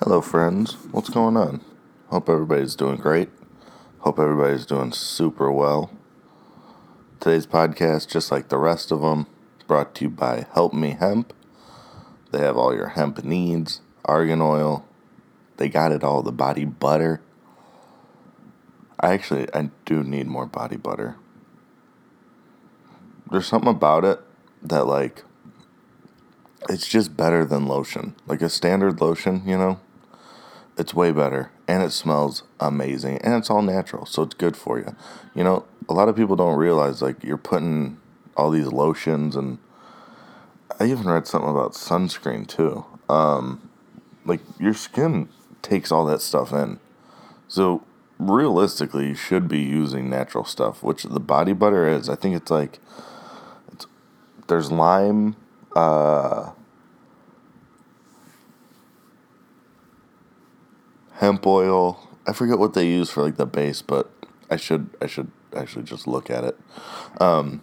Hello, friends. What's going on? Hope everybody's doing great. Hope everybody's doing super well. Today's podcast, just like the rest of them, is brought to you by Help Me Hemp. They have all your hemp needs, argan oil. They got it all, the body butter. I actually, I do need more body butter. There's something about it that, like, it's just better than lotion. Like a standard lotion, you know? It's way better and it smells amazing and it's all natural, so it's good for you. You know, a lot of people don't realize like you're putting all these lotions and I even read something about sunscreen too. Um, like your skin takes all that stuff in. So realistically, you should be using natural stuff, which the body butter is. I think it's like it's, there's lime, uh, hemp oil. I forget what they use for like the base, but I should I should actually just look at it. Um,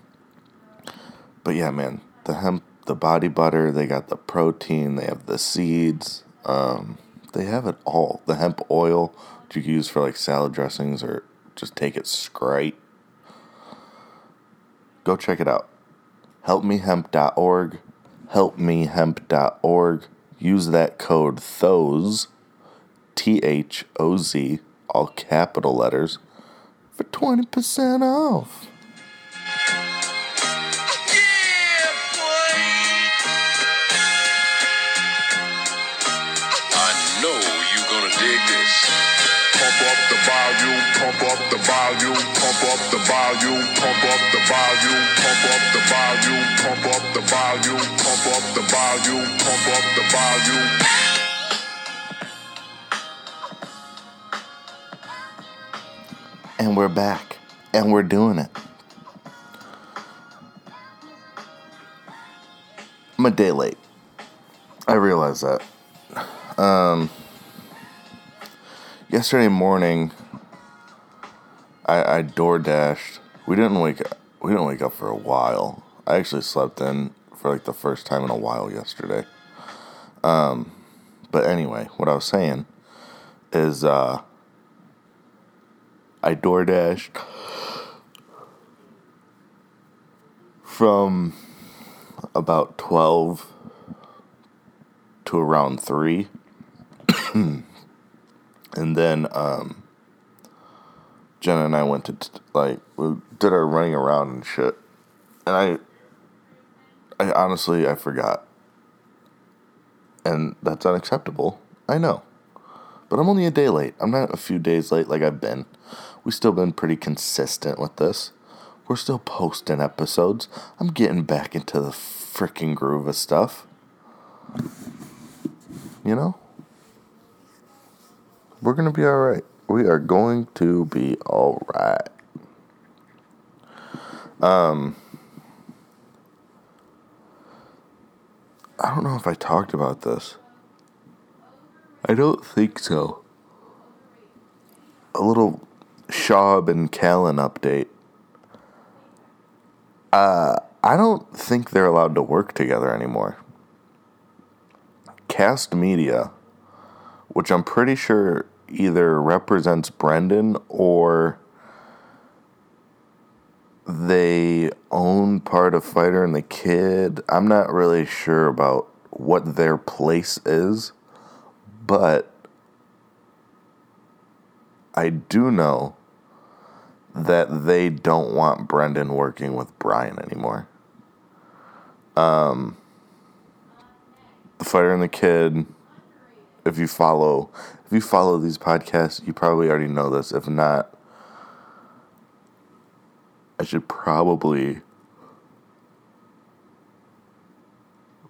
but yeah, man, the hemp, the body butter, they got the protein, they have the seeds, um, they have it all. The hemp oil, you can use for like salad dressings or just take it straight. Go check it out. Helpmehemp.org. Helpmehemp.org. Use that code THOZE T H O Z, all capital letters, for 20% off. I know you're gonna dig this. Pump up the volume, pump up the volume, pump up the volume, pump up the volume, pump up the volume, pump up the volume, pump up the volume, We're back. And we're doing it. I'm a day late. I realize that. Um, yesterday morning, I, I door dashed. We didn't wake up. We didn't wake up for a while. I actually slept in for like the first time in a while yesterday. Um, but anyway, what I was saying is, uh, I door dashed from about 12 to around 3. and then um, Jenna and I went to, t- like, we did our running around and shit. And I, I honestly, I forgot. And that's unacceptable. I know. But I'm only a day late. I'm not a few days late like I've been. We've still been pretty consistent with this. We're still posting episodes. I'm getting back into the freaking groove of stuff. You know? We're going to be alright. We are going to be alright. Um, I don't know if I talked about this. I don't think so. A little Schaub and Callen update. Uh, I don't think they're allowed to work together anymore. Kast Media, which I'm pretty sure either represents Brendan or they own part of Fighter and the Kid. I'm not really sure about what their place is, but I do know that they don't want Brendan working with Brian anymore. Um, the Fighter and the Kid. If you follow, if you follow these podcasts, you probably already know this. If not, I should probably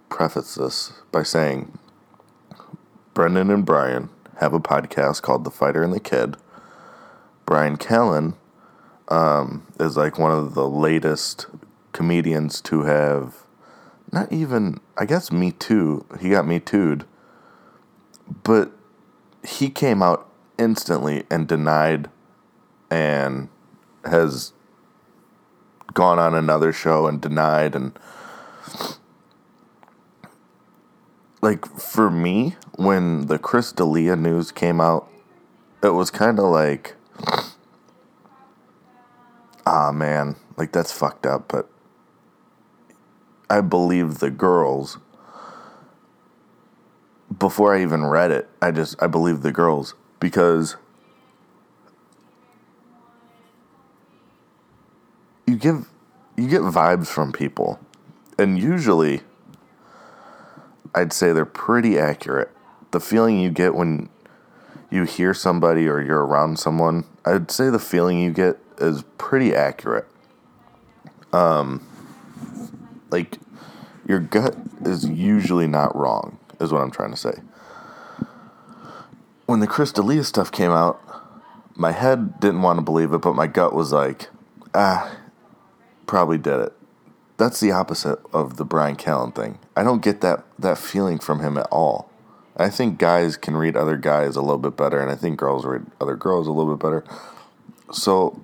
preface this by saying Brendan and Brian have a podcast called The Fighter and the Kid. Brian Callen um, is like one of the latest comedians to have not even I guess me too. He got me too'd, but he came out instantly and denied and has gone on another show and denied and like for me, when the Chris D'Elia news came out, it was kind of like, ah man, like that's fucked up. But I believed the girls before I even read it. I just I believed the girls because you give you get vibes from people, and usually I'd say they're pretty accurate. The feeling you get when you hear somebody or you're around someone, I'd say the feeling you get is pretty accurate. Um, like your gut is usually not wrong, is what I'm trying to say. When the Chris D'Elia stuff came out, my head didn't want to believe it, but my gut was like, ah, probably did it. That's the opposite of the Brian Callen thing. I don't get that that feeling from him at all. I think guys can read other guys a little bit better, and I think girls read other girls a little bit better. So,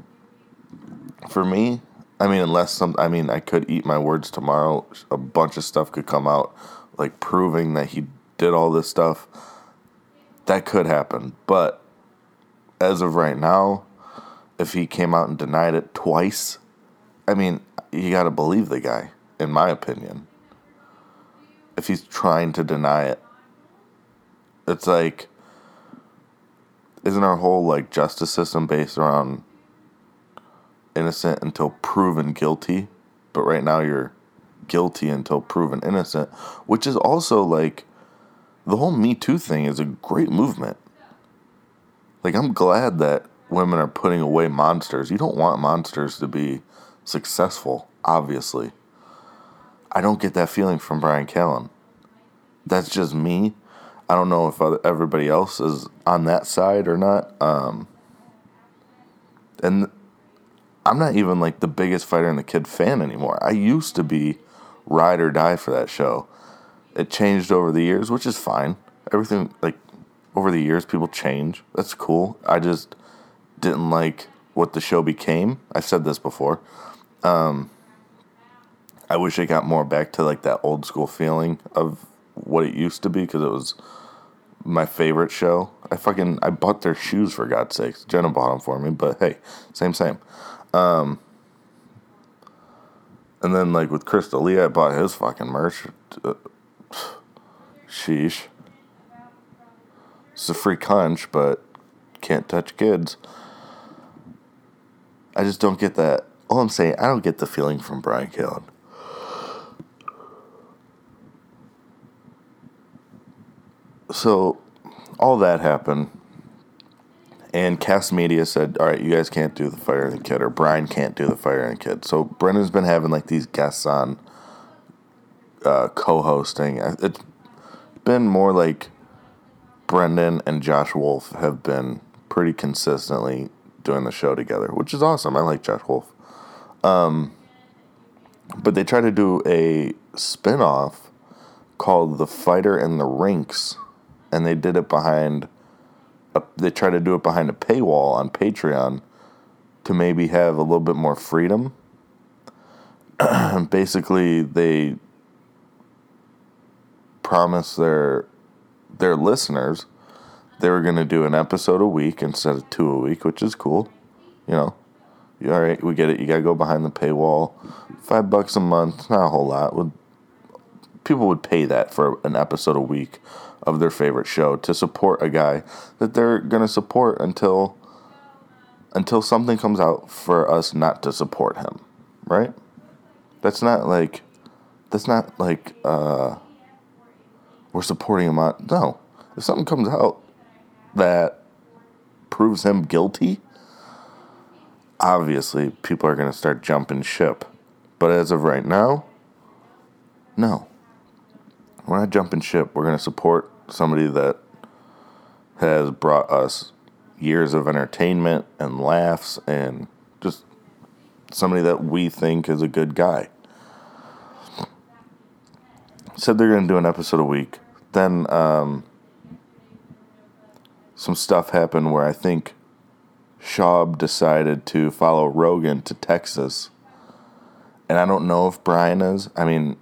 for me, I mean, unless some, I mean, I could eat my words tomorrow. A bunch of stuff could come out, like proving that he did all this stuff. That could happen, but as of right now, if he came out and denied it twice, I mean, you got to believe the guy, in my opinion. If he's trying to deny it, it's like, isn't our whole like justice system based around innocent until proven guilty? But right now you're guilty until proven innocent, which is also like the whole Me Too thing is a great movement. Like, I'm glad that women are putting away monsters. You don't want monsters to be successful, obviously. I don't get that feeling from brian Callen. That's just me. I don't know if other, everybody else is on that side or not. Um, and I'm not even like the biggest Fighter and the Kid fan anymore. I used to be ride or die for that show. It changed over the years, which is fine. Everything like over the years, people change. That's cool. I just didn't like what the show became. I've said this before. Um, I wish it got more back to like that old school feeling of what it used to be because it was my favorite show. I fucking I bought their shoes for God's sakes. Jenna bought them for me, but hey, same same. Um, and then like with Chris D'Elia, I bought his fucking merch. Uh, sheesh. It's a free conch, but can't touch kids. I just don't get that. All I'm saying, I don't get the feeling from Brian Callen. So, all that happened, and Kast Media said, "All right, you guys can't do the Fighter and the Kid, or Brian can't do the Fighter and the Kid." So Brendan's been having like these guests on, uh, co-hosting. It's been more like Brendan and Josh Wolf have been pretty consistently doing the show together, which is awesome. I like Josh Wolf. Um, but they tried to do a spin-off called The Fighter and the Rinks, and they did it behind a, they tried to do it behind a paywall on Patreon to maybe have a little bit more freedom. Basically, they promised their their listeners they were going to do an episode a week instead of two a week, which is cool. You know, all right, we get it. You got to go behind the paywall. Five bucks a month, not a whole lot. Would people would pay that for an episode a week of their favorite show to support a guy that they're going to support until until something comes out for us not to support him, right? That's not like that's not like uh we're supporting him on no. If something comes out that proves him guilty, obviously people are going to start jumping ship. But as of right now, no. We're not jumping ship. We're going to support somebody that has brought us years of entertainment and laughs and just somebody that we think is a good guy. Said they're going to do an episode a week. Then um, some stuff happened where I think Schaub decided to follow Rogan to Texas. And I don't know if Brian is. I mean,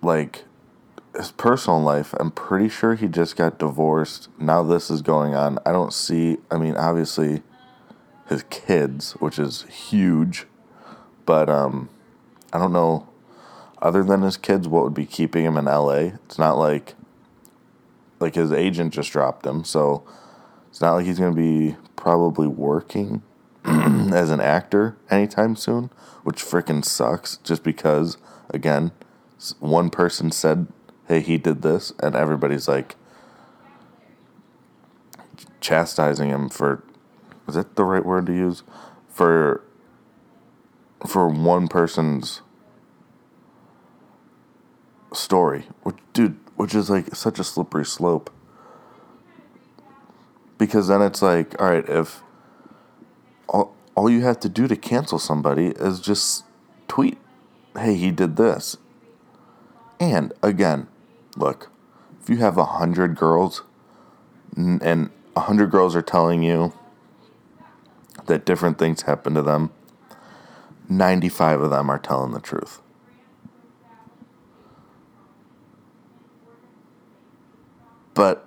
like, his personal life, I'm pretty sure he just got divorced. Now this is going on. I don't see, I mean, obviously his kids, which is huge, but um, I don't know, other than his kids, what would be keeping him in LA? It's not like, like his agent just dropped him, so it's not like he's going to be probably working as an actor anytime soon, which freaking sucks just because, again, one person said, hey, he did this, and everybody's like chastising him for, is that the right word to use? For, for one person's story, which, dude, which is like such a slippery slope. Because then it's like, all right, if all, all you have to do to cancel somebody is just tweet, hey, he did this. And again, look, if you have a hundred girls and a hundred girls are telling you that different things happen to them, 95 of them are telling the truth. But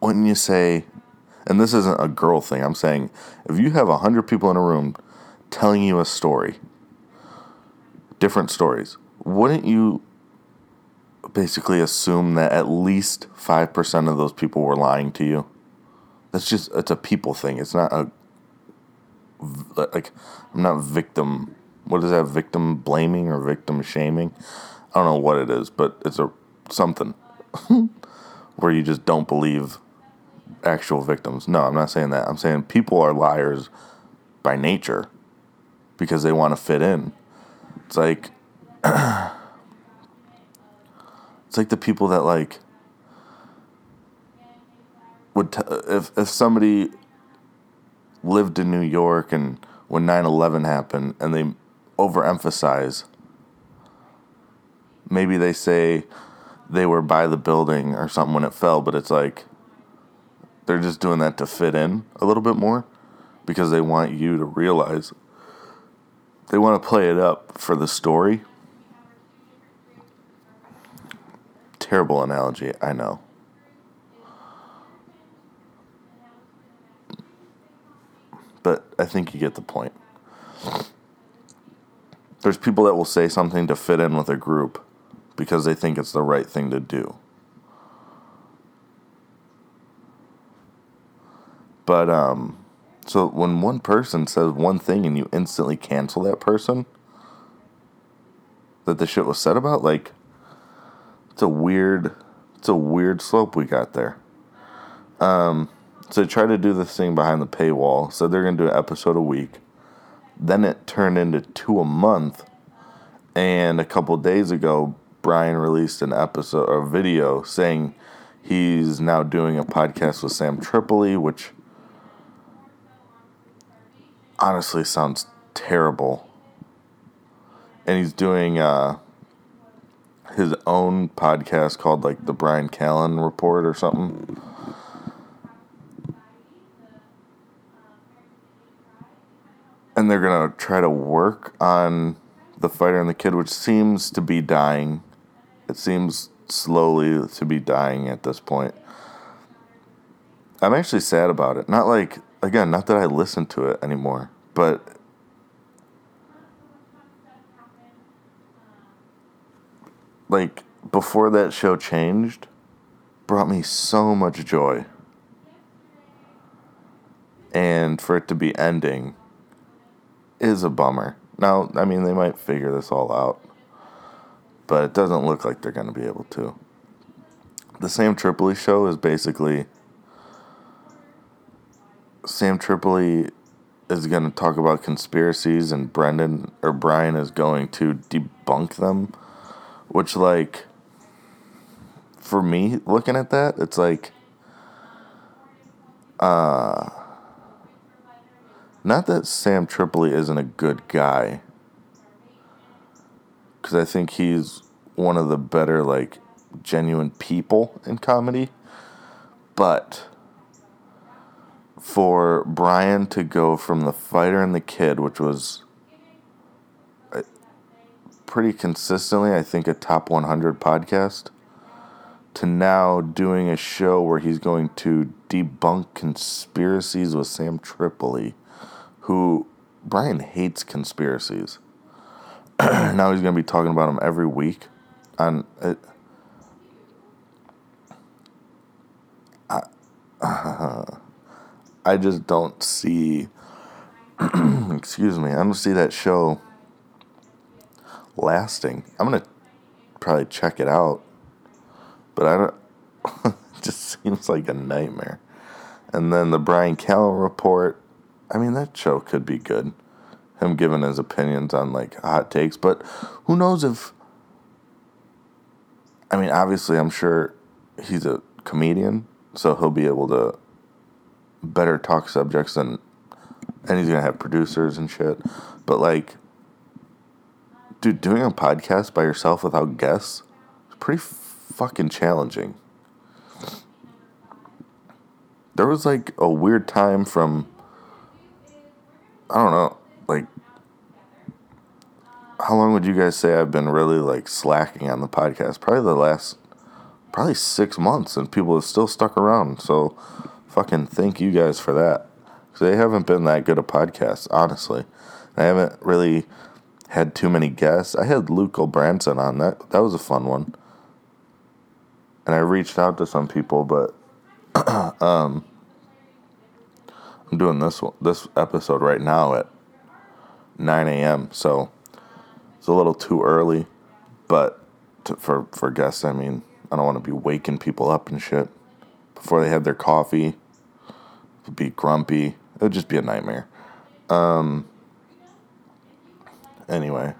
when you say, and this isn't a girl thing, I'm saying if you have 100 people in a room telling you a story, different stories, wouldn't you basically assume that at least 5% of those people were lying to you? That's just, it's a people thing. It's not a, like, I'm not victim, what is that, victim blaming or victim shaming? I don't know what it is, but it's a something where you just don't believe actual victims. No, I'm not saying that. I'm saying people are liars by nature because they want to fit in. It's like it's like the people that like would t- if if somebody lived in New York and when 9/11 happened and they overemphasize maybe they say they were by the building or something when it fell, but it's like they're just doing that to fit in a little bit more because they want you to realize they want to play it up for the story. Terrible analogy, I know. But I think you get the point. There's people that will say something to fit in with a group because they think it's the right thing to do. But um so when one person says one thing and you instantly cancel that person that the shit was said about, like it's a weird it's a weird slope we got there. Um so they tried to do this thing behind the paywall, said they're gonna do an episode a week. Then it turned into two a month. And a couple days ago, Brian released an episode or video saying he's now doing a podcast with Sam Tripoli, which honestly sounds terrible. And he's doing uh, his own podcast called like the Brian Callen Report or something. And they're gonna try to work on the fighter and the kid, which seems to be dying. It seems slowly to be dying at this point. I'm actually sad about it. Not like again, not that I listen to it anymore, but like before that show changed brought me so much joy. And for it to be ending is a bummer. Now, I mean, they might figure this all out, but it doesn't look like they're going to be able to. The Sam Tripoli show is basically Sam Tripoli is going to talk about conspiracies, and Brendan or Brian is going to debunk them. Which, like, for me, looking at that, it's like, uh, not that Sam Tripoli isn't a good guy, because I think he's one of the better, like, genuine people in comedy, but for Brian to go from the fighter and the kid, which was pretty consistently, I think, a top 100 podcast, to now doing a show where he's going to debunk conspiracies with Sam Tripoli, who Brian hates conspiracies. now he's going to be talking about them every week. On it, I, I just don't see. excuse me. I don't see that show lasting. I'm gonna probably check it out, but I don't. it just seems like a nightmare. And then the Brian Callen report. I mean, that show could be good. Him giving his opinions on like hot takes, but who knows if. I mean, obviously, I'm sure he's a comedian, so he'll be able to better talk subjects than, and he's gonna have producers and shit. But like, dude, doing a podcast by yourself without guests is pretty fucking challenging. There was like a weird time from, I don't know, like, how long would you guys say I've been really like slacking on the podcast? Probably the last, probably six months, and people have still stuck around. So, fucking thank you guys for that. Because they haven't been that good a podcast, honestly. I haven't really had too many guests. I had Luke O'Branson on that. That was a fun one. And I reached out to some people, but um, I'm doing this one, this episode right now at 9 a.m. So it's a little too early, but to, for for guests, I mean, I don't want to be waking people up and shit before they have their coffee. It'd be grumpy. It would just be a nightmare. Um, Anyway.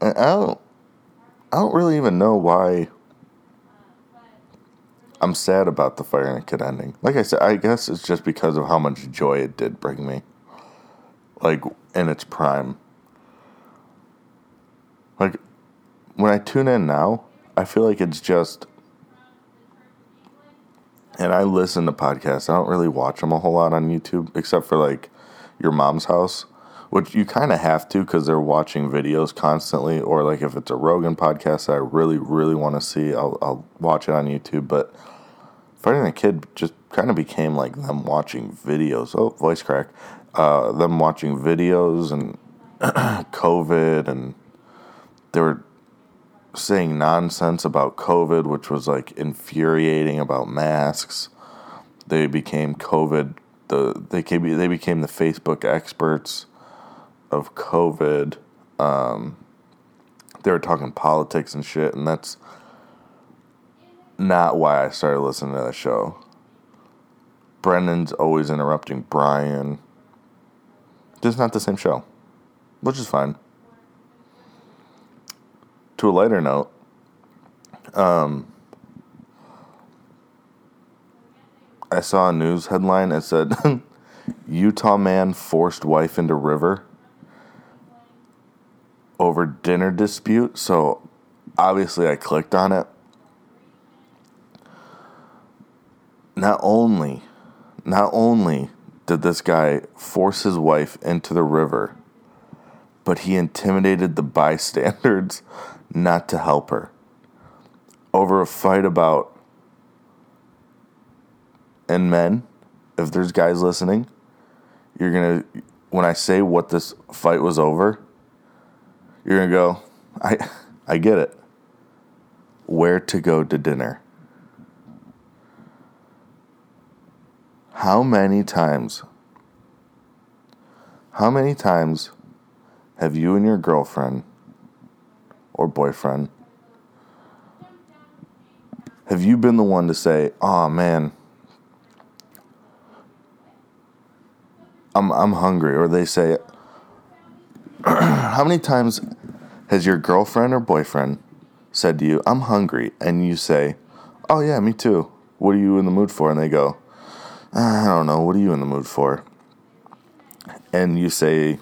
I don't I don't really even know why I'm sad about the Fighter and Kid ending. Like I said, I guess it's just because of how much joy it did bring me. Like in its prime. Like when I tune in now, I feel like it's just and I listen to podcasts. I don't really watch them a whole lot on YouTube, except for like your mom's house, which you kind of have to because they're watching videos constantly. Or like if it's a Rogan podcast that I really, really want to see, I'll, I'll watch it on YouTube. But Fighter and the Kid just kind of became like them watching videos. Oh, voice crack. Uh, them watching videos and COVID, and they were saying nonsense about COVID, which was like infuriating about masks. They became COVID. The they came, they became the Facebook experts of COVID. Um, they were talking politics and shit, and that's not why I started listening to that show. Brendan's always interrupting Brian. Just not the same show, which is fine to a lighter note, um, I saw a news headline that said Utah man forced wife into river over dinner dispute. So obviously I clicked on it. Not only not only did this guy force his wife into the river, but he intimidated the bystanders not to help her. Over a fight about and men if there's guys listening you're gonna when i say what this fight was over you're gonna go i i get it. Where to go to dinner? How many times how many times have you and your girlfriend or boyfriend, have you been the one to say, "Oh man, I'm I'm hungry," or they say, "How many times has your girlfriend or boyfriend said to you, "I'm hungry," and you say, "Oh yeah, me too. What are you in the mood for?" And they go, "I don't know. What are you in the mood for?" And you say,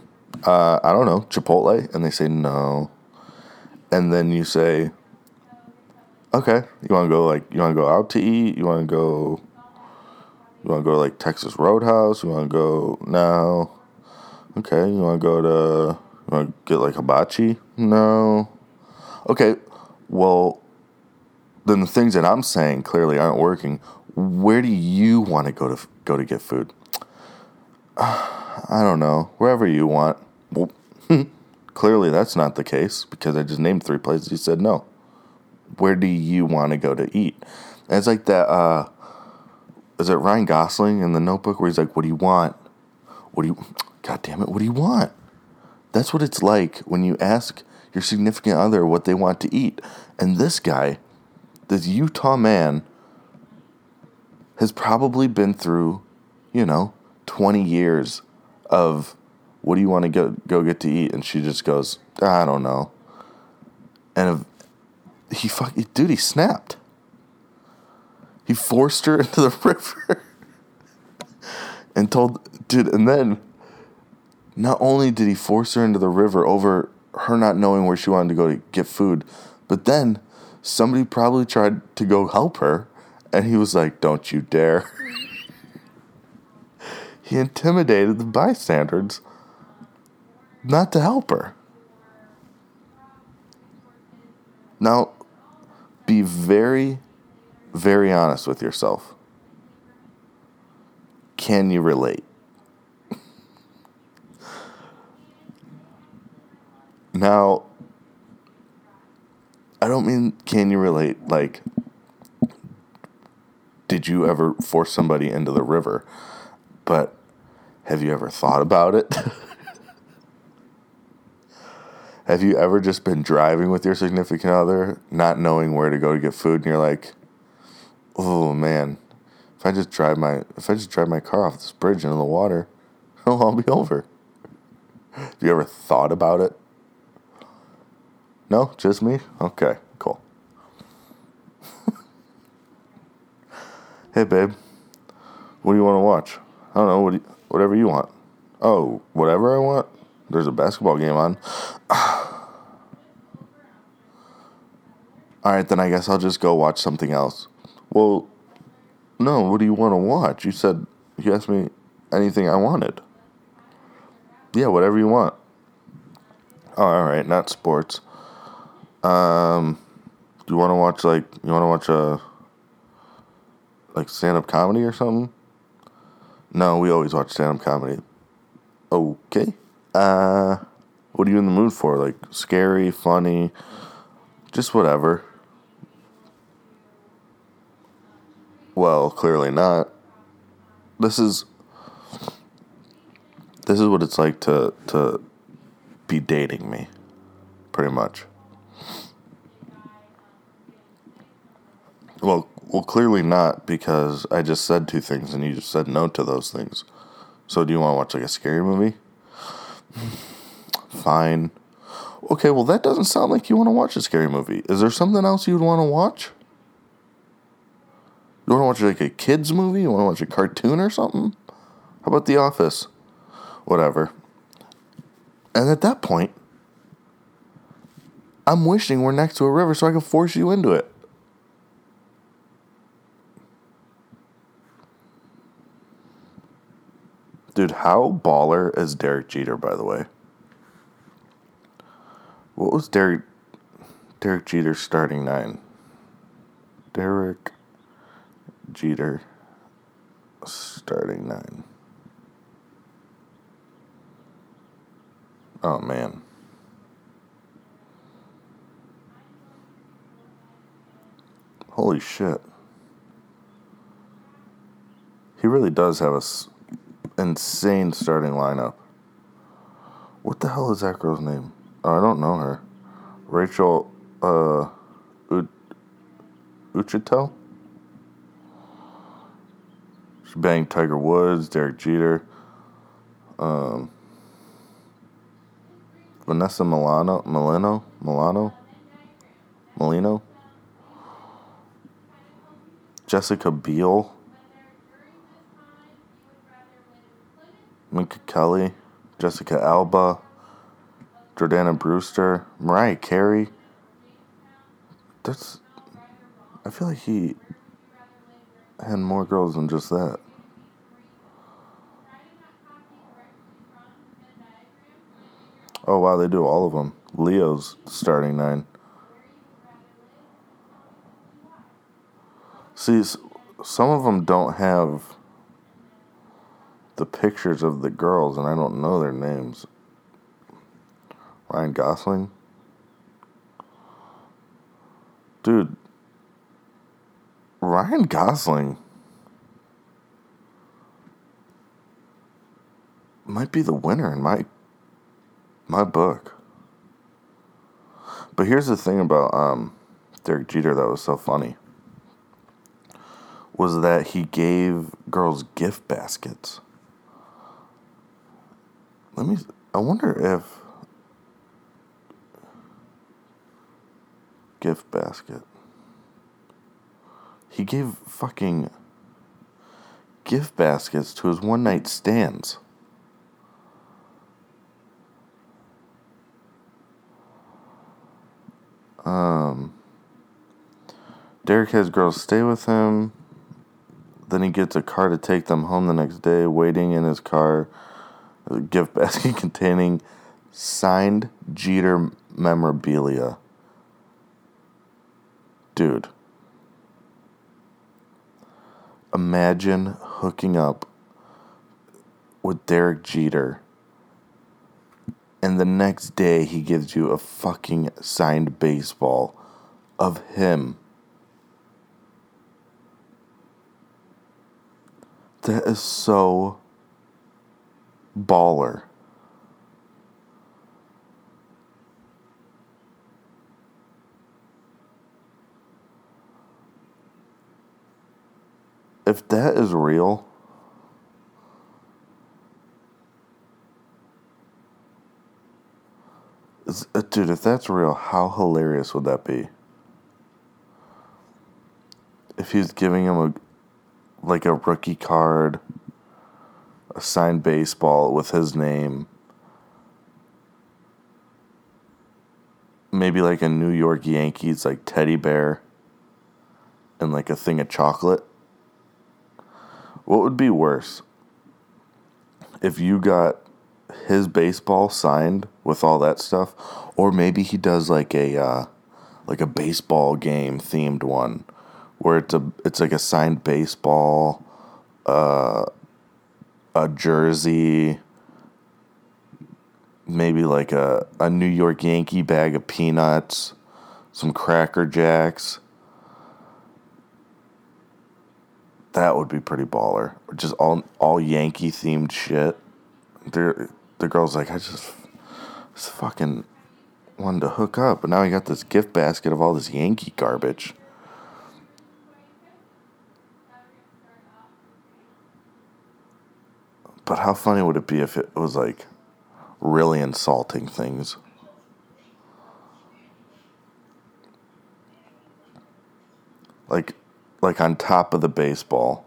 uh, "I don't know, Chipotle," and they say, "No." And then you say, okay, you want to go like you want to go out to eat, you want to go, you want to go like Texas Roadhouse, you want to go no, Okay, you want to go to, you want to get like hibachi? No. Okay, well, then the things that I'm saying clearly aren't working. Where do you want to go to go to get food? I don't know. Wherever you want. Well, clearly that's not the case because I just named three places. He said no. Where do you want to go to eat? And it's like that. Uh, is it Ryan Gosling in the Notebook where he's like, "What do you want? What do you? God damn it! What do you want?" That's what it's like when you ask your significant other what they want to eat. And this guy, this Utah man, has probably been through, you know, 20 years of what do you want to go, go get to eat? And she just goes, I don't know. And he fuck, dude, he snapped. He forced her into the river and told, dude, and then not only did he force her into the river over her not knowing where she wanted to go to get food, but then somebody probably tried to go help her, and he was like, Don't you dare. he intimidated the bystanders not to help her. Now, be very, very honest with yourself. Can you relate? Now, I don't mean can you relate like did you ever force somebody into the river? But have you ever thought about it? have you ever just been driving with your significant other, not knowing where to go to get food, and you're like, "Oh man, if I just drive my if I just drive my car off this bridge into the water, oh, it'll all be over." Have you ever thought about it? No, just me? Okay, cool. hey, babe. What do you want to watch? I don't know. What you, whatever you want. Oh, whatever I want? There's a basketball game on. All right, then I guess I'll just go watch something else. Well, no, what do you want to watch? You said, you asked me anything I wanted. Yeah, whatever you want. Oh, all right, not sports. Um, do you want to watch like you want to watch a like stand up comedy or something? No, we always watch stand up comedy. Okay. Uh, what are you in the mood for? Like scary, funny, just whatever. Well, clearly not. This is this is what it's like to to be dating me, pretty much. Well, well, clearly not because I just said two things and you just said no to those things. So, do you want to watch like a scary movie? Fine. Okay, well, that doesn't sound like you want to watch a scary movie. Is there something else you would want to watch? You want to watch like a kids movie? You want to watch a cartoon or something? How about The Office? Whatever. And at that point, I'm wishing we're next to a river so I can force you into it. Dude, how baller is Derek Jeter, by the way? What was Derek Derek Jeter's starting nine? Derek Jeter starting nine. Oh man. Holy shit. He really does have a insane starting lineup. What the hell is that girl's name? Oh, I don't know her. Rachel uh U- Uchitel? She banged Tiger Woods, Derek Jeter, um, Vanessa Milano, Milano, Milano, Molino, Jessica Biel, Minka Kelly, Jessica Alba, Jordana Brewster, Mariah Carey. That's. I feel like he had more girls than just that. Oh wow, they do all of them. Leo's starting nine. See, some of them don't have the pictures of the girls, and I don't know their names. Ryan Gosling. Dude, Ryan Gosling might be the winner in my my book. But here's the thing about um, Derek Jeter that was so funny was that he gave girls gift baskets. Let me. I wonder if gift basket. He gave fucking gift baskets to his one night stands. Um, Derek has girls stay with him. Then he gets a car to take them home the next day. Waiting in his car, gift basket containing signed Jeter memorabilia. Dude, imagine hooking up with Derek Jeter, and the next day he gives you a fucking signed baseball of him. That is so baller. If that is real, uh, dude, if that's real, how hilarious would that be? If he's giving him a like a rookie card, a signed baseball with his name, maybe like a New York Yankees like teddy bear, and like a thing of chocolate. What would be worse? If you got his baseball signed with all that stuff, or maybe he does like a uh, like a baseball game themed one, where it's a it's like a signed baseball, uh, a jersey, maybe like a a New York Yankee bag of peanuts, some Cracker Jacks. That would be pretty baller. Just all all Yankee themed shit. They're, the girl's like, I just, just fucking wanted to hook up, but now I got this gift basket of all this Yankee garbage. But how funny would it be if it was like really insulting things? Like, like on top of the baseball.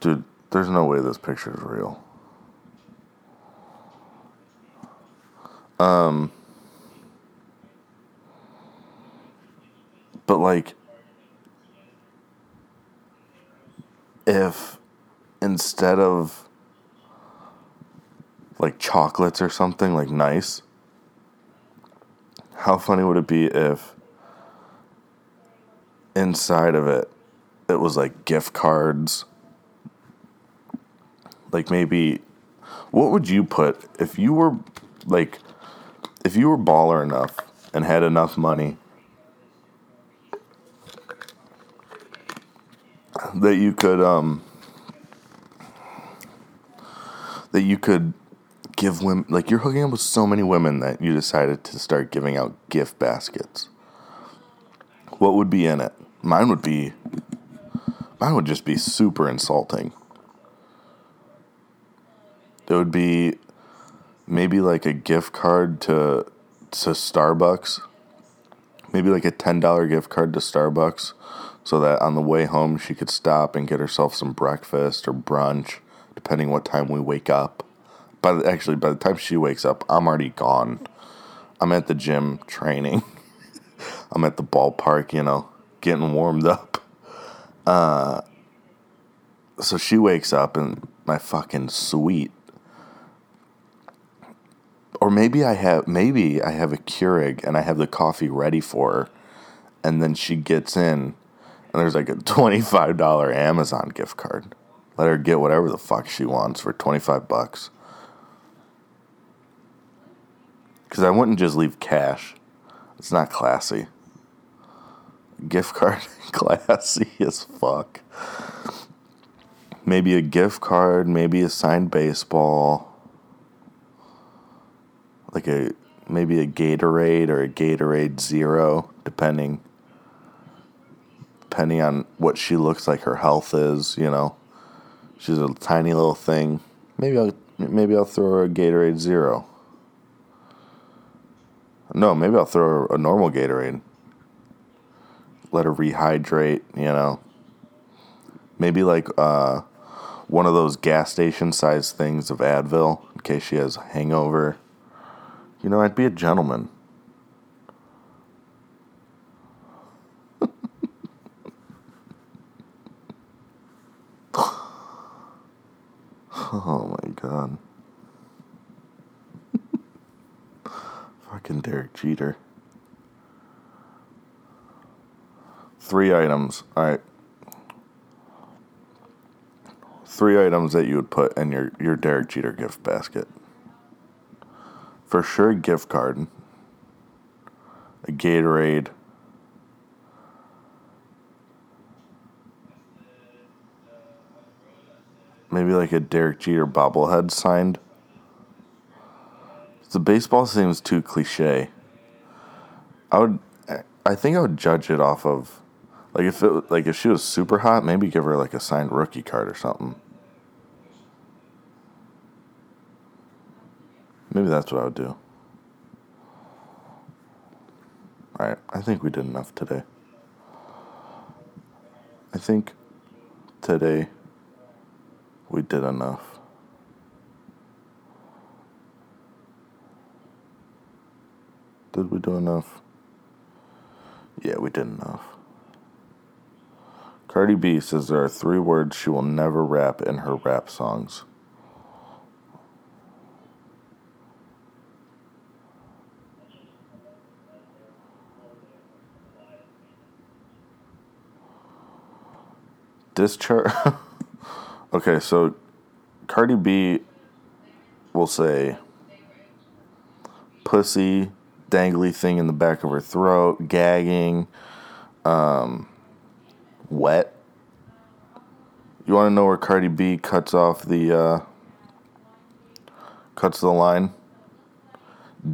Dude, there's no way this picture is real. Um, but like, if instead of like chocolates or something like nice, how funny would it be if inside of it it was like gift cards? Like maybe what would you put if you were like if you were baller enough and had enough money that you could um that you could give women like you're hooking up with so many women that you decided to start giving out gift baskets. What would be in it? Mine would be mine would just be super insulting. It would be maybe like a gift card to to Starbucks. Maybe like a ten dollar gift card to Starbucks, so that on the way home she could stop and get herself some breakfast or brunch, depending what time we wake up. But actually, by the time she wakes up, I'm already gone. I'm at the gym training. I'm at the ballpark, you know, getting warmed up. Uh, so she wakes up and my fucking sweet. Or maybe I have maybe I have a Keurig and I have the coffee ready for her, and then she gets in, and there's like a twenty five dollar Amazon gift card. Let her get whatever the fuck she wants for twenty five bucks. Because I wouldn't just leave cash. It's not classy. Gift card, classy as fuck. Maybe a gift card, maybe a signed baseball. Like a maybe a Gatorade or a Gatorade Zero, depending depending on what she looks like her health is, you know. She's a tiny little thing. Maybe I'll maybe I'll throw her a Gatorade Zero. No, maybe I'll throw her a normal Gatorade. Let her rehydrate, you know. Maybe like uh, one of those gas station size things of Advil in case she has a hangover. You know, I'd be a gentleman. Oh my god. Fucking Derek Jeter. Three items. All right. Three items that you would put in your, your Derek Jeter gift basket. For sure, a gift card, a Gatorade, maybe like a Derek Jeter bobblehead signed. The baseball seems too cliche. I would, I think I would judge it off of, like if it like if she was super hot, maybe give her like a signed rookie card or something. Maybe that's what I would do. All right, I think we did enough today. I think today we did enough. Did we do enough? Yeah, we did enough. Cardi B says there are three words she will never rap in her rap songs. Discharge. okay, so Cardi B will say pussy, dangly thing in the back of her throat, gagging, um, wet. You want to know where Cardi B cuts off the uh, cuts the line?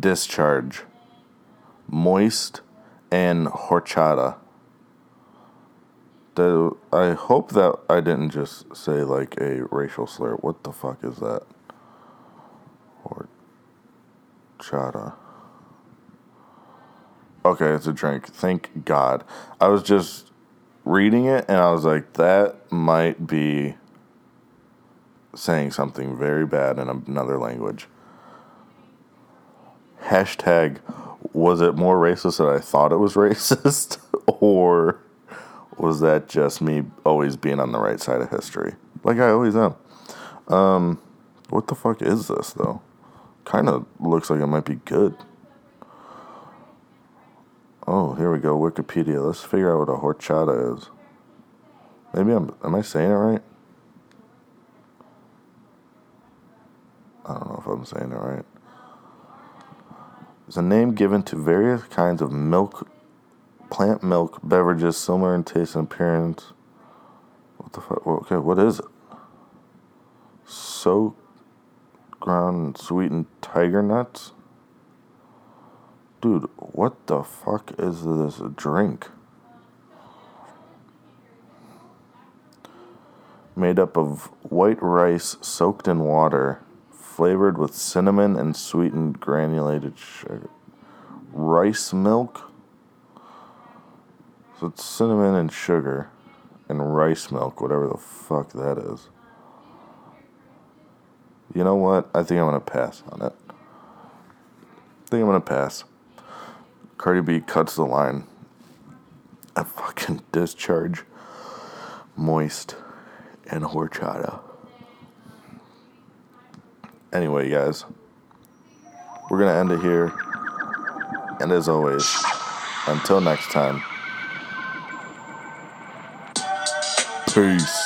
Discharge, moist, and horchata. I hope that I didn't just say like a racial slur. What the fuck is that? Horchata. Okay, it's a drink. Thank God. I was just reading it and I was like, that might be saying something very bad in another language. Hashtag, was it more racist than I thought it was racist? or was that just me always being on the right side of history? Like I always am. Um, what the fuck is this, though? Kind of looks like it might be good. Oh, here we go. Wikipedia. Let's figure out what a horchata is. Maybe I'm. Am I saying it right? I don't know if I'm saying it right. It's a name given to various kinds of milk, plant milk beverages similar in taste and appearance. What the fuck? Okay, what is it? Soaked ground sweetened tiger nuts? Dude, what the fuck is this drink? Made up of white rice soaked in water, flavored with cinnamon and sweetened granulated sugar. Rice milk? So it's cinnamon and sugar and rice milk, whatever the fuck that is. You know what? I think I'm gonna pass on it. I think I'm gonna pass. Cardi B cuts the line. A fucking discharge, moist, and horchata. Anyway, guys, we're to end it here. And as always, until next time, peace.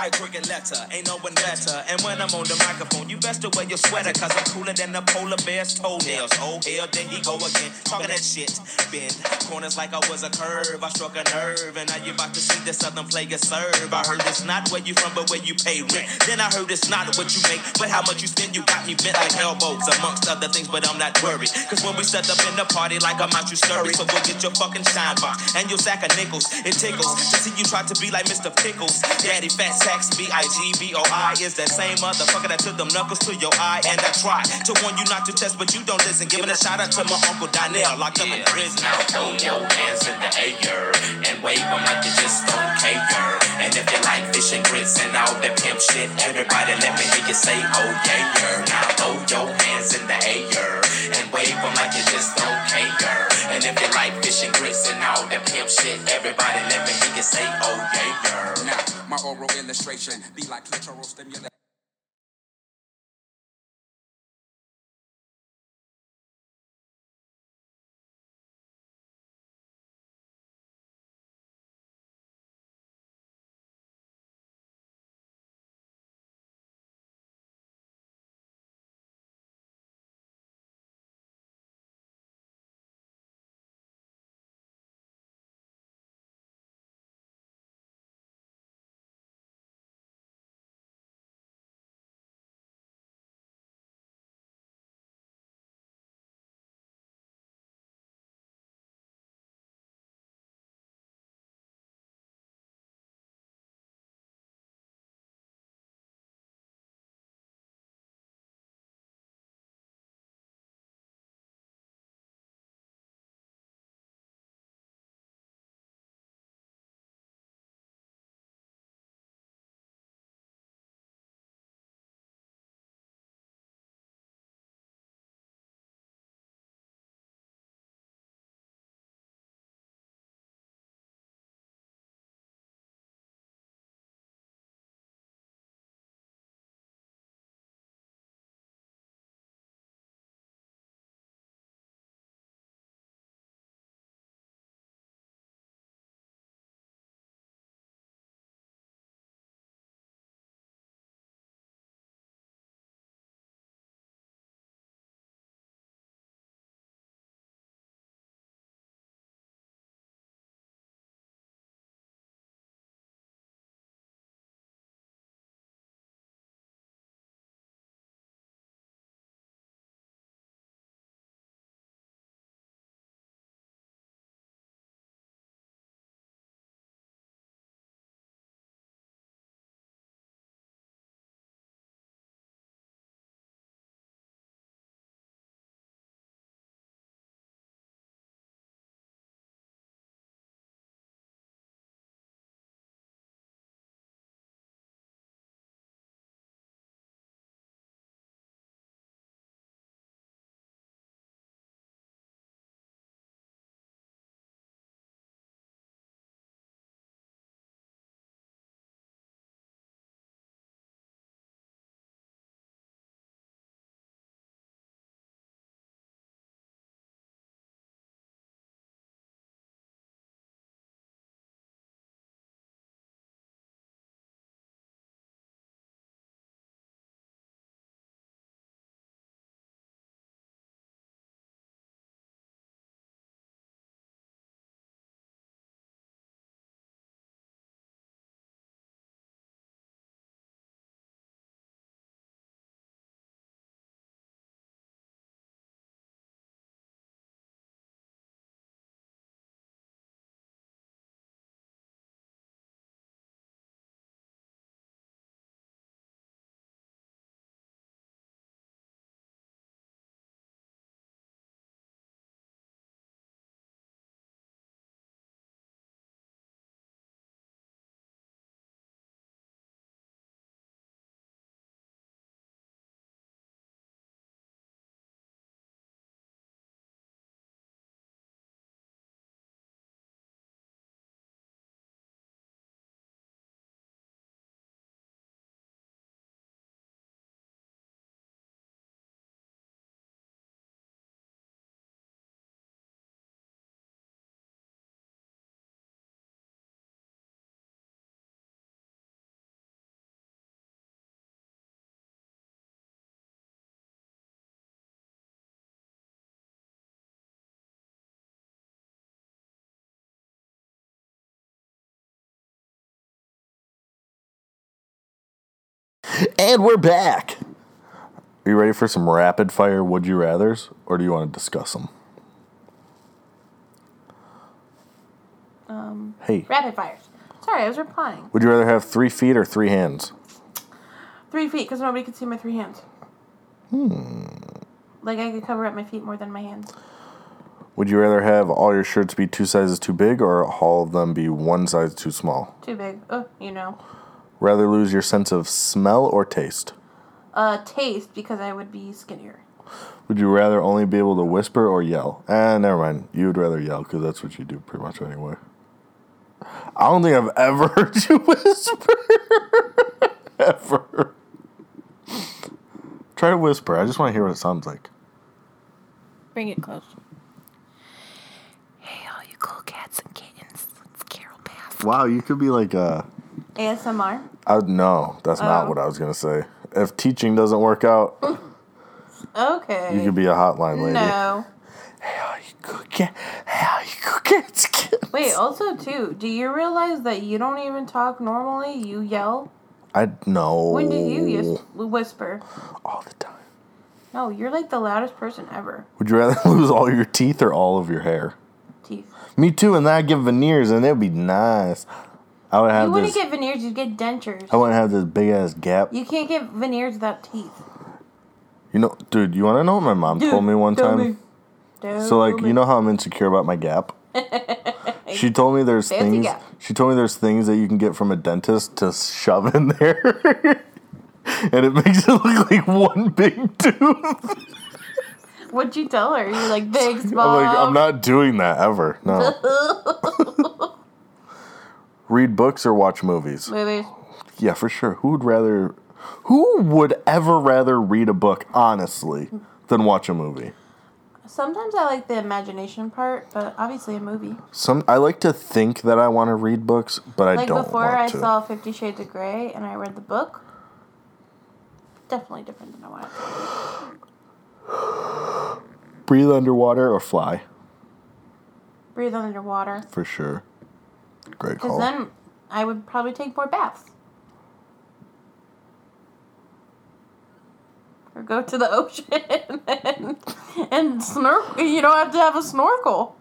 M.I. cricket letter. Ain't no one better. And when I'm on the microphone, you best to wear your sweater, cause I'm cooler than the polar bear's toenails. Oh, hell, there he go again. Talking that shit. Bend corners like I was a curve. I struck a nerve, and now you about to see the southern player serve. I heard it's not where you from, but where you pay rent. Then I heard it's not what you make, but how much you spend. You got me bent like elbows, amongst other things, but I'm not worried. Cause when we set up in the party, like I'm out, you scurry. So go get your fucking shine box and your sack of nickels. It tickles to see you try to be like Mr. Pickles. Daddy Fat Sacks, B I G B O I is that same motherfucker that took them knuckles to your eye. And I tried to warn you not to test, but you don't listen. Giving a shout out to my uncle Donnell, locked up in prison. Now throw your hands in the air and wave them like you just don't care. And if you like fish and grits and all that pimp shit, everybody let me hear you say, oh yeah, yeah. Now throw your hands in the air all that pimp shit, everybody let me hear you say, oh yeah, yeah. Now, my oral illustration be like clitoral stimulation. And we're back. Are you ready for some rapid fire would you rathers, or do you want to discuss them? Um, Hey, rapid fires. Sorry, I was replying. would you rather have three feet or three hands? Three feet, because nobody could see my three hands. Hmm. Like I could cover up my feet more than my hands. Would you rather have all your shirts be two sizes too big or all of them be one size too small? Too big. Oh, you know. Rather lose your sense of smell or taste? Uh, taste because I would be skinnier. Would you rather only be able to whisper or yell? Eh, never mind. You would rather yell because that's what you do pretty much anyway. I don't think I've ever heard you whisper. ever. Try to whisper. I just want to hear what it sounds like. Bring it close. Hey, all you cool cats and kittens. It's Carol Bass. Wow, you could be like a. ASMR. I, no, that's not Oh. what I was going to say. If teaching doesn't work out, Okay. you could be a hotline lady. No. How you cook it? How you cook it? Wait, also too, do you realize that you don't even talk normally? You yell? I know. When did you use whisper? All the time. No, you're like the loudest person ever. Would you rather lose all your teeth or all of your hair? Teeth. Me too, and then I'd get veneers, and it'd be nice. I would have You wouldn't this. get veneers, you'd get dentures. I wouldn't have this big ass gap. You can't get veneers without teeth. You know, dude. You want to know what my mom Dude, told me one time? me. So like, me. you know how I'm insecure about my gap. she told me there's Fancy things. gap. She told me there's things that you can get from a dentist to shove in there, and it makes it look like one big tooth. What'd you tell her? You're like, thanks, I'm like, I'm not doing that ever. No. Read books or watch movies. Movies. Yeah, for sure. Who would rather? Who would ever rather read a book honestly than watch a movie? Sometimes I like the imagination part, but obviously a movie. Some I like to think that I want to read books, but I Like don't before want I to. saw Fifty Shades of Grey and I read the book. Definitely different than I want. Breathe underwater or fly, Breathe underwater. for sure. Great Because then I would probably take more baths. Or go to the ocean and, and snorkel. You don't have to have a snorkel.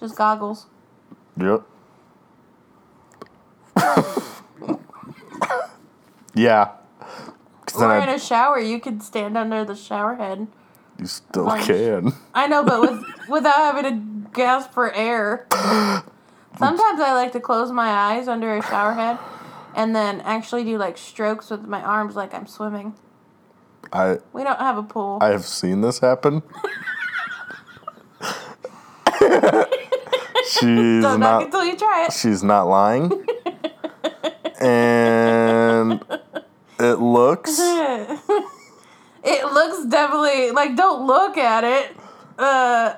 Just goggles. Yep. yeah. Or in a shower, you could stand under the shower head. you still can. I know, but with without having to gasp for air. Sometimes I like to close my eyes under a shower head and then actually do like strokes with my arms like I'm swimming. I We don't have a pool. I have seen this happen. she's Don't knock not. until you try it. She's not lying. and it looks. it looks definitely like don't look at it. Uh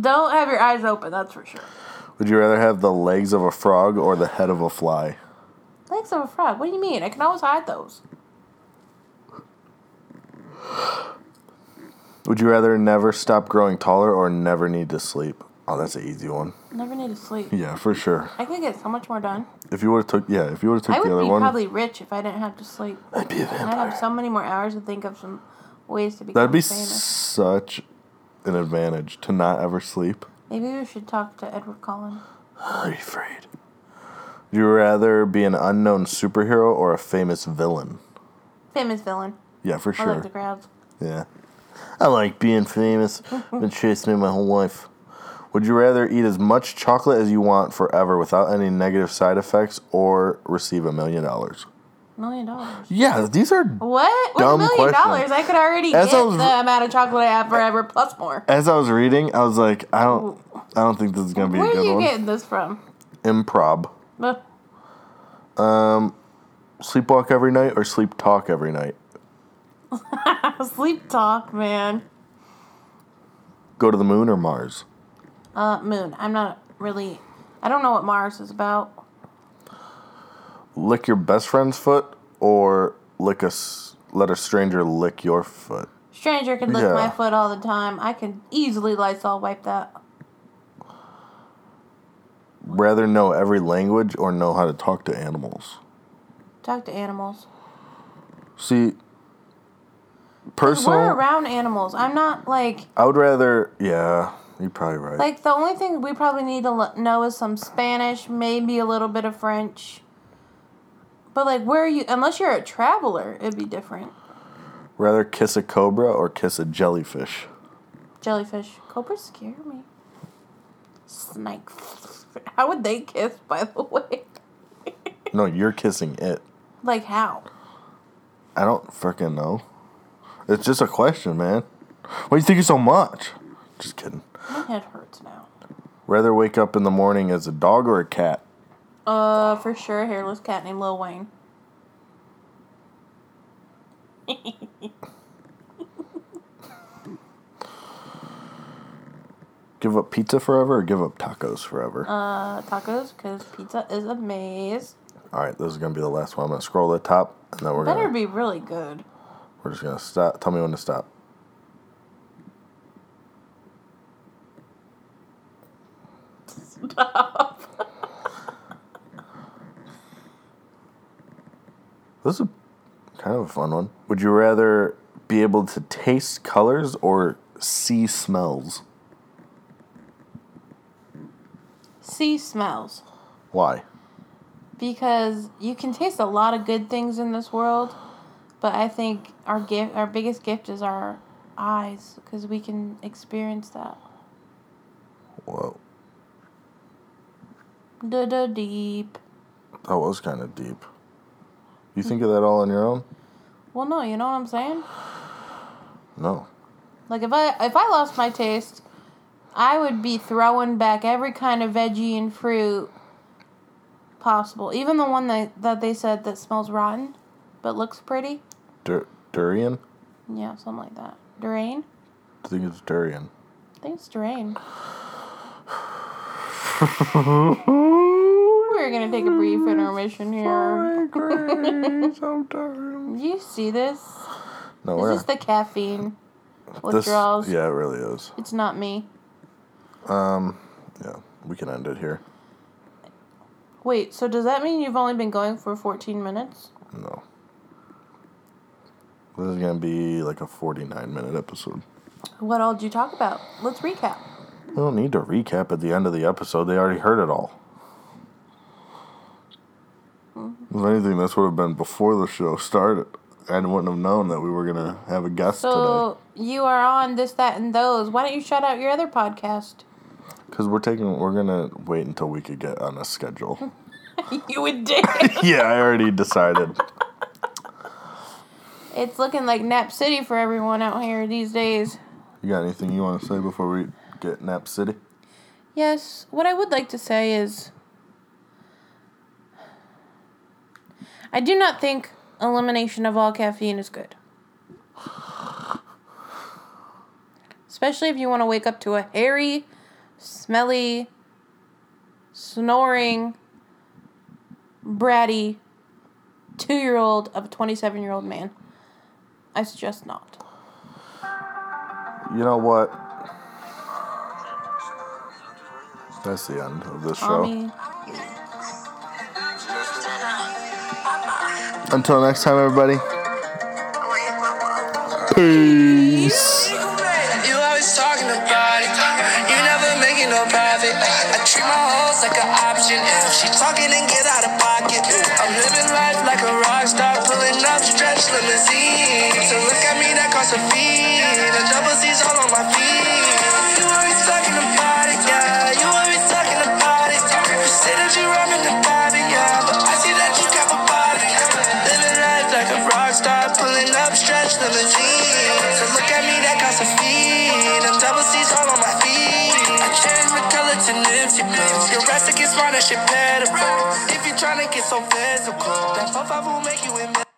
don't have your eyes open, that's for sure. Would you rather have the legs of a frog or the head of a fly? Legs of a frog. What do you mean? I can always hide those. Would you rather never stop growing taller or never need to sleep? Oh, that's an easy one. Never need to sleep. Yeah, for sure. I could get so much more done. If you would have took, yeah, if you would have took the other one, I would be probably rich if I didn't have to sleep. I'd be a I'd have so many more hours to think of some ways to become That'd be famous. such an advantage to not ever sleep. Maybe we should talk to Edward Cullen. Are you afraid? Would you rather be an unknown superhero or a famous villain? Famous villain. Yeah, for sure. I like the crowds. Yeah. I like being famous. Been chasing it my whole life. Would you rather eat as much chocolate as you want forever without any negative side effects or receive a million dollars? Million dollars. Yeah, these are. What? With a million question. dollars, I could already As get was- the amount of chocolate I have forever plus more. As I was reading, I was like, I don't, I don't think this is gonna be Where a are good you one. getting this from? Improv. Ugh. Sleepwalk every night or sleep talk every night. Sleep talk, man. Go to the moon or Mars. Uh, moon. I'm not really. I don't know what Mars is about. Lick your best friend's foot or lick a, let a stranger lick your foot. Stranger can lick Yeah. my foot all the time. I can easily Lysol wipe that. Rather know every language or know how to talk to animals. Talk to animals. See, 'Cause We're personal, around animals. I'm not like I would rather. Yeah, you're probably right. like the only thing we probably need to l- know is some Spanish, maybe a little bit of French. But like, where are you? Unless you're a traveler, it'd be different. rather kiss a cobra or kiss a jellyfish. Jellyfish, cobras scare me. Snake. How would they kiss? By the way, No, you're kissing it. like how? I don't freaking know. It's just a question, man. Why are you thinking so much? Just kidding. My head hurts now. Rather wake up in the morning as a dog or a cat? Uh, for sure, a hairless cat named Lil Wayne. Give up pizza forever or give up tacos forever? Uh, tacos, because pizza is a maze. All right, this is gonna be the last one. I'm gonna scroll to the top, and then we're Better gonna Better be really good. we're just gonna stop. Tell me when to stop. stop. This is a, kind of a fun one. Would you rather be able to taste colors or see smells? See smells. Why? because you can taste a lot of good things in this world, but I think our gift, our biggest gift, is our eyes because we can experience that. Whoa, Da da deep. that was kind of deep. You think of that all on your own? Well, no, you know what I'm saying. No. Like if I if I lost my taste, I would be throwing back every kind of veggie and fruit possible, even the one that that they said that smells rotten, but looks pretty. Dur- durian? Yeah, something like that. Durain. I think it's durian. I think it's Durain. We're gonna take a brief intermission here. Do you see this? No, Is we're this the caffeine this, withdrawals? Yeah, it really is. It's not me. Um, Yeah, we can end it here. Wait, so does that mean you've only been going for 14 minutes? No. This is gonna be like a 49 minute episode. What all did you talk about? Let's recap. We don't need to recap at the end of the episode. They already heard it all. If anything, this would have been before the show started. I wouldn't have known that we were gonna have a guest today. So you are on this, that, and those. Why don't you shout out your other podcast? Because we're taking, we're gonna wait until we could get on a schedule. you would dig. yeah, I already decided. it's looking like Nap City for everyone out here these days. You got anything you want to say before we get Nap City? Yes, what I would like to say is I do not think elimination of all caffeine is good. Especially if you want to wake up to a hairy, smelly, snoring, bratty two year old of a 27 year old man. I suggest not. You know what? That's the end of this show. Until next time, everybody. Peace. You always talking about it. You never making no profit. I treat my hoes like an option. If she talking, then get out of pocket. I'm living life like a rock star, pulling up stretch limousine. So look at me, that a fee. The double C's all on my feet. Me, that costs a fee. Them double C's all on my feet. I changed my color to Nipsey Blue. Your rest to get smart, that shit better. If you tryna get so physical, that 4-5 will make you invisible.